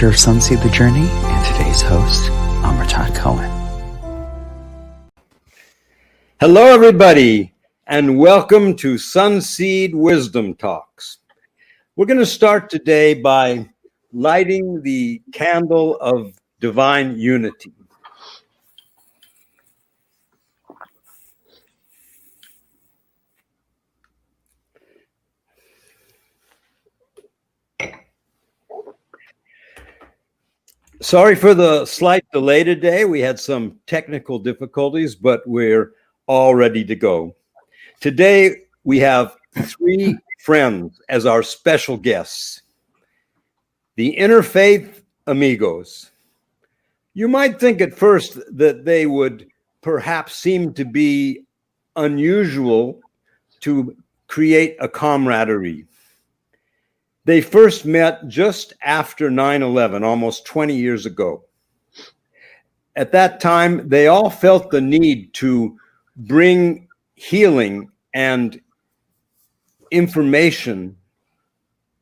editor of Sunseed The Journey, and today's host, Amritat Cohen. Hello, everybody, and welcome to Sunseed Wisdom Talks. We're going to start today by lighting the candle of divine unity. Sorry for the slight delay today. We had some technical difficulties, but we're all ready to go. Today, we have three friends as our special guests the Interfaith Amigos. You might think at first that they would perhaps seem to be unusual to create a camaraderie. They first met just after 9 11, almost 20 years ago. At that time, they all felt the need to bring healing and information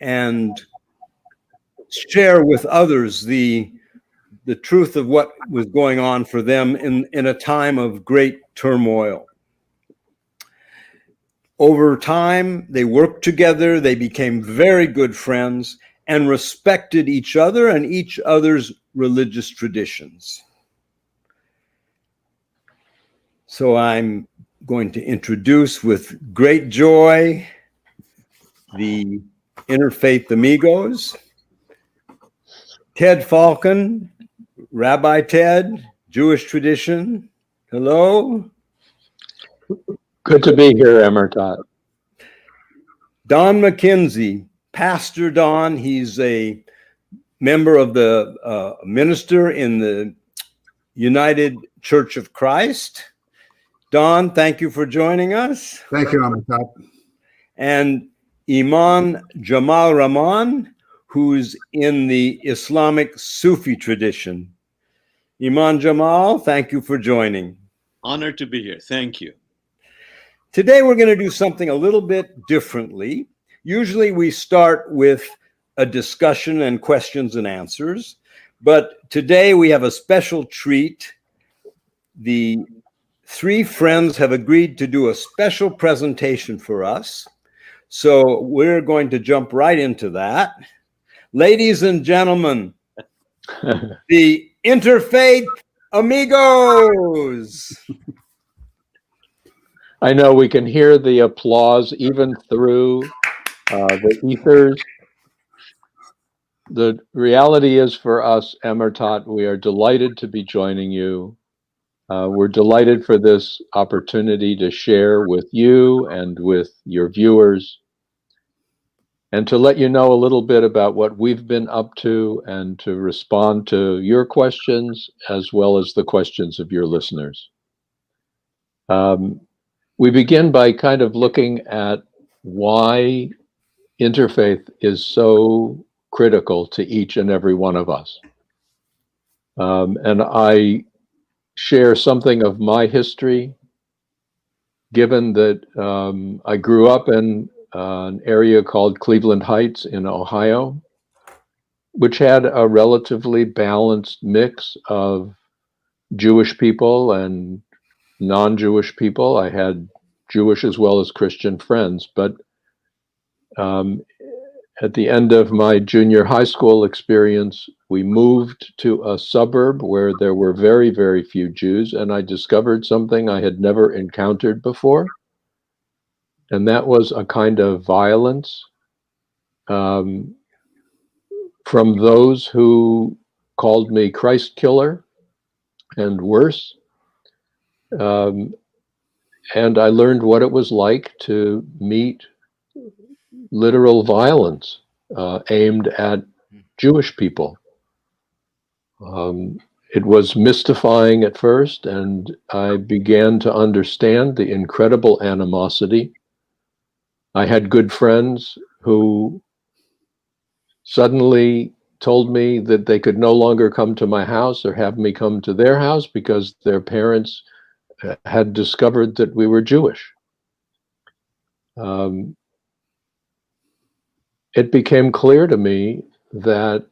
and share with others the the truth of what was going on for them in, in a time of great turmoil. Over time, they worked together, they became very good friends, and respected each other and each other's religious traditions. So I'm going to introduce with great joy the Interfaith Amigos, Ted Falcon, Rabbi Ted, Jewish tradition. Hello. Good to be here, Amritat. Don Mackenzie, Pastor Don. He's a member of the uh, minister in the United Church of Christ. Don, thank you for joining us. Thank you, Amitabh. And Imam Jamal Rahman, who's in the Islamic Sufi tradition. Imam Jamal, thank you for joining. Honored to be here. Thank you. Today, we're going to do something a little bit differently. Usually, we start with a discussion and questions and answers, but today we have a special treat. The three friends have agreed to do a special presentation for us. So we're going to jump right into that. Ladies and gentlemen, the Interfaith Amigos. I know we can hear the applause even through uh, the ethers. The reality is for us, Amritat, we are delighted to be joining you. Uh, we're delighted for this opportunity to share with you and with your viewers and to let you know a little bit about what we've been up to and to respond to your questions as well as the questions of your listeners. Um, we begin by kind of looking at why interfaith is so critical to each and every one of us. Um, and I share something of my history, given that um, I grew up in uh, an area called Cleveland Heights in Ohio, which had a relatively balanced mix of Jewish people and non Jewish people. I had Jewish as well as Christian friends. But um, at the end of my junior high school experience, we moved to a suburb where there were very, very few Jews, and I discovered something I had never encountered before. And that was a kind of violence um, from those who called me Christ killer and worse. Um, and I learned what it was like to meet literal violence uh, aimed at Jewish people. Um, it was mystifying at first, and I began to understand the incredible animosity. I had good friends who suddenly told me that they could no longer come to my house or have me come to their house because their parents had discovered that we were Jewish. Um, it became clear to me that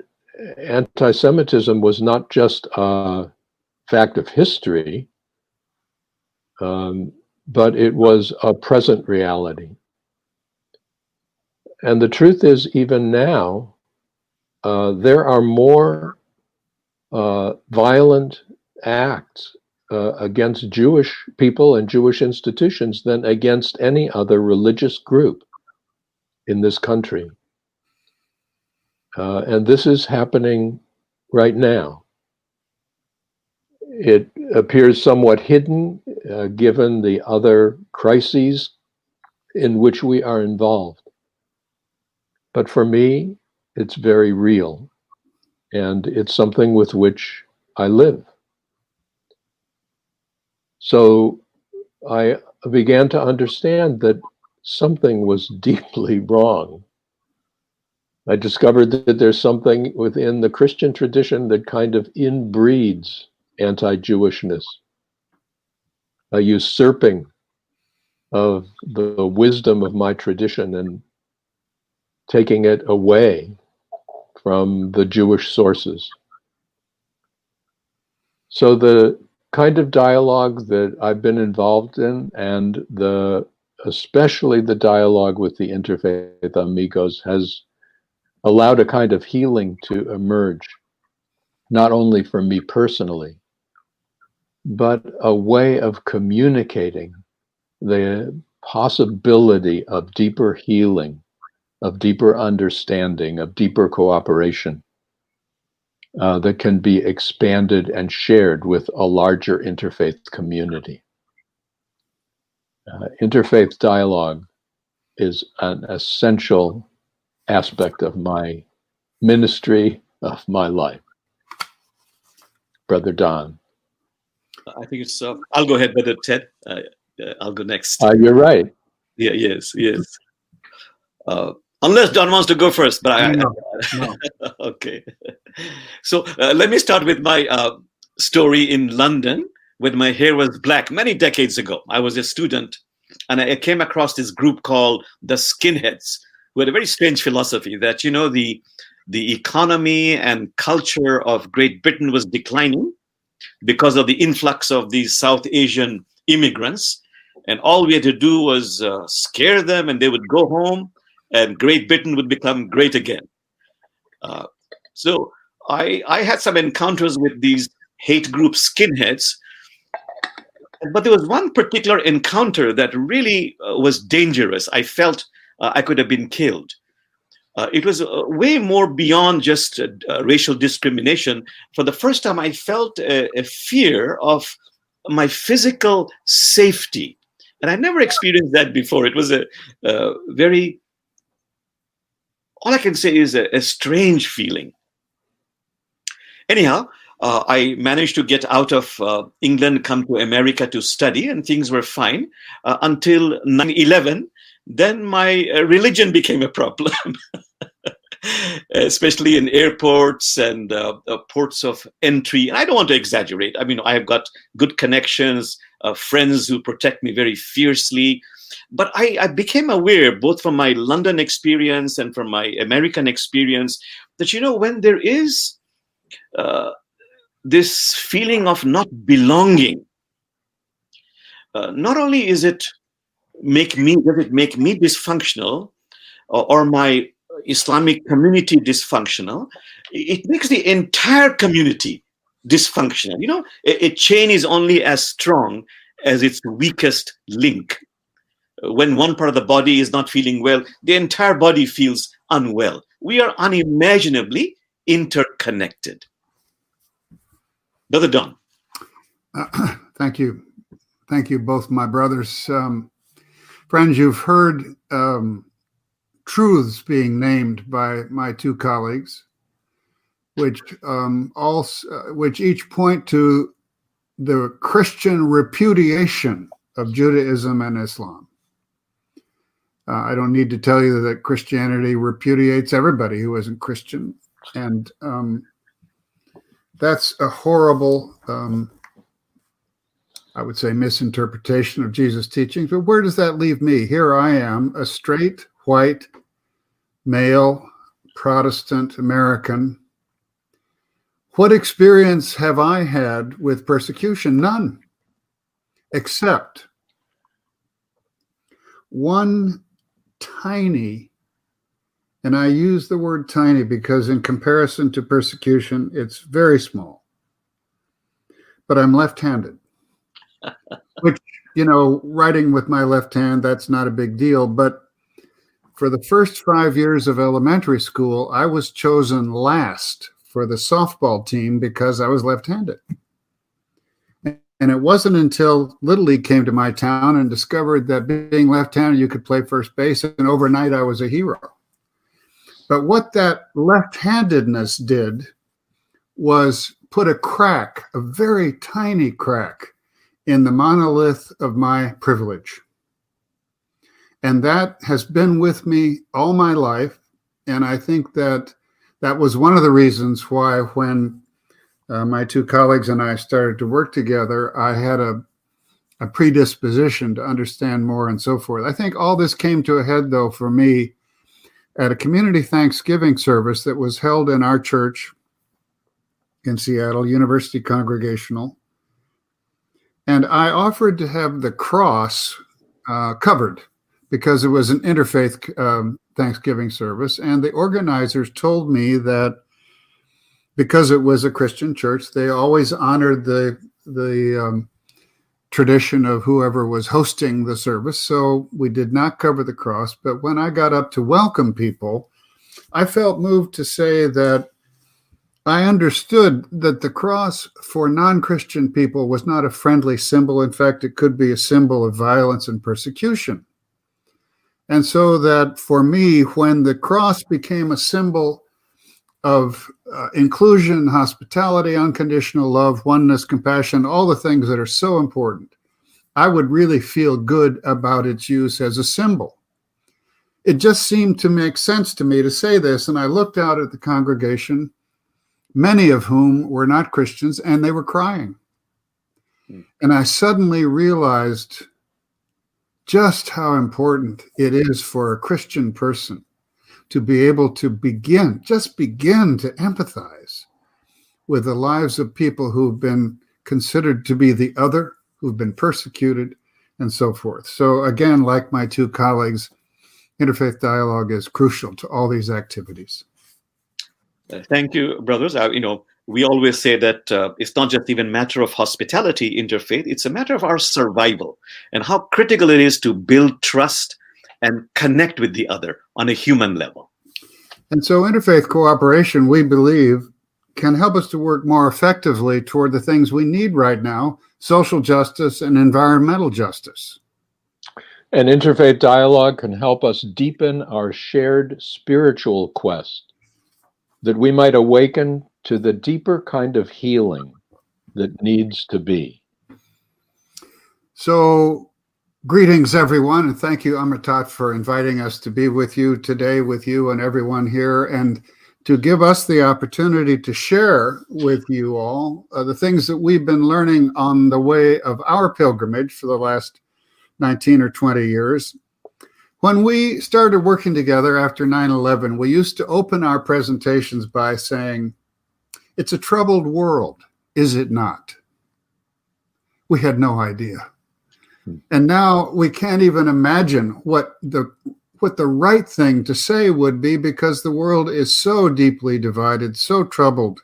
anti Semitism was not just a fact of history, um, but it was a present reality. And the truth is, even now, uh, there are more uh, violent acts uh, against Jewish people and Jewish institutions than against any other religious group in this country. Uh, and this is happening right now. It appears somewhat hidden uh, given the other crises in which we are involved. But for me, it's very real. And it's something with which I live. So I began to understand that something was deeply wrong. I discovered that there's something within the Christian tradition that kind of inbreeds anti Jewishness, a usurping of the wisdom of my tradition and taking it away from the Jewish sources. So the kind of dialogue that I've been involved in and the especially the dialogue with the interfaith amigos has allowed a kind of healing to emerge not only for me personally but a way of communicating the possibility of deeper healing of deeper understanding, of deeper cooperation uh, that can be expanded and shared with a larger interfaith community. Uh, interfaith dialogue is an essential aspect of my ministry, of my life. Brother Don. I think it's, uh, I'll go ahead, Brother Ted. Uh, uh, I'll go next. Uh, you're right. Yeah, yes, yes. Uh, Unless Don wants to go first, but I. No, no. okay. So uh, let me start with my uh, story in London when my hair was black many decades ago. I was a student and I came across this group called the Skinheads, who had a very strange philosophy that, you know, the, the economy and culture of Great Britain was declining because of the influx of these South Asian immigrants. And all we had to do was uh, scare them and they would go home and Great Britain would become great again. Uh, so I, I had some encounters with these hate group skinheads, but there was one particular encounter that really uh, was dangerous. I felt uh, I could have been killed. Uh, it was uh, way more beyond just uh, racial discrimination. For the first time, I felt a, a fear of my physical safety. And I never experienced that before. It was a very all I can say is a, a strange feeling. Anyhow, uh, I managed to get out of uh, England, come to America to study, and things were fine uh, until 9 11. Then my uh, religion became a problem, especially in airports and uh, uh, ports of entry. And I don't want to exaggerate. I mean, I have got good connections, friends who protect me very fiercely. But I, I became aware both from my London experience and from my American experience that you know when there is uh, this feeling of not belonging, uh, not only is it make me does it make me dysfunctional or, or my Islamic community dysfunctional, it makes the entire community dysfunctional. You know, a, a chain is only as strong as its weakest link when one part of the body is not feeling well, the entire body feels unwell. We are unimaginably interconnected. Brother Don. Uh, thank you. Thank you, both my brothers. Um, friends, you've heard um, truths being named by my two colleagues, which um, all, uh, which each point to the Christian repudiation of Judaism and Islam. Uh, I don't need to tell you that Christianity repudiates everybody who isn't Christian. And um, that's a horrible, um, I would say, misinterpretation of Jesus' teachings. But where does that leave me? Here I am, a straight, white, male, Protestant American What experience have I had with persecution? None, except one tiny, and I use the word tiny because, in comparison to persecution, it's very small. But I'm left handed, which, you know, writing with my left hand, that's not a big deal. But for the first five years of elementary school, I was chosen last for the softball team because I was left handed. And it wasn't until Little League came to my town and discovered that being left handed, you could play first base. And overnight, I was a hero. But what that left handedness did was put a crack, a very tiny crack, in the monolith of my privilege. And that has been with me all my life. And I think that that was one of the reasons why, when uh, my two colleagues and I started to work together, I had a, a predisposition to understand more and so forth. I think all this came to a head, though, for me at a community Thanksgiving service that was held in our church in Seattle, University Congregational. And I offered to have the cross uh, covered because it was an interfaith um, Thanksgiving service. And the organizers told me that because it was a Christian church, they always honored the the um, tradition of whoever was hosting the service. So we did not cover the cross. But when I got up to welcome people, I felt moved to say that I understood that the cross for non Christian people was not a friendly symbol. In fact, it could be a symbol of violence and persecution. And so that for me, when the cross became a symbol of uh, inclusion, hospitality, unconditional love, oneness, compassion, all the things that are so important, I would really feel good about its use as a symbol. It just seemed to make sense to me to say this. And I looked out at the congregation, many of whom were not Christians, and they were crying. Hmm. And I suddenly realized just how important it is for a Christian person to be able to begin, just begin to empathize with the lives of people who've been considered to be the other, who've been persecuted, and so forth. So, again, like my two colleagues, interfaith dialogue is crucial to all these activities. Thank you, brothers. Uh, you know, we always say that uh, it's not just even matter of hospitality interfaith it's a matter of our survival and how critical it is to build trust and connect with the other on a human level. And so interfaith cooperation we believe can help us to work more effectively toward the things we need right now social justice and environmental justice. And interfaith dialogue can help us deepen our shared spiritual quest that we might awaken to the deeper kind of healing that needs to be. So, greetings, everyone, and thank you, Amritat, for inviting us to be with you today, with you and everyone here, and to give us the opportunity to share with you all uh, the things that we've been learning on the way of our pilgrimage for the last 19 or 20 years. When we started working together after 9 11, we used to open our presentations by saying, it's a troubled world, is it not? We had no idea. Hmm. And now we can't even imagine what the what the right thing to say would be because the world is so deeply divided, so troubled,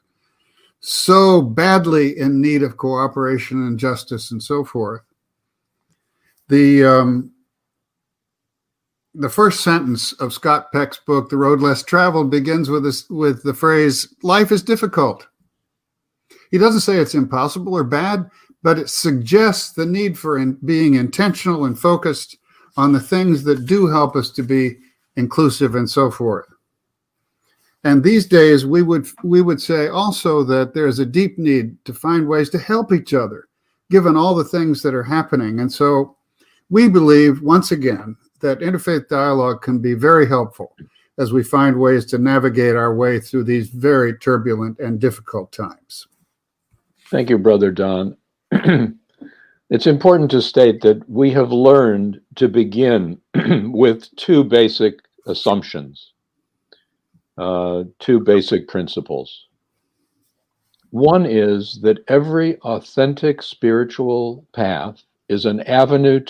so badly in need of cooperation and justice and so forth. The um, the first sentence of Scott Peck's book, The Road Less Traveled, begins with this with the phrase, life is difficult. He doesn't say it's impossible or bad, but it suggests the need for in, being intentional and focused on the things that do help us to be inclusive and so forth. And these days we would we would say also that there's a deep need to find ways to help each other, given all the things that are happening. And so we believe once again that interfaith dialogue can be very helpful as we find ways to navigate our way through these very turbulent and difficult times. Thank you, Brother Don. it's important to state that we have learned to begin with two basic assumptions, uh, two basic principles. One is that every authentic spiritual path is an avenue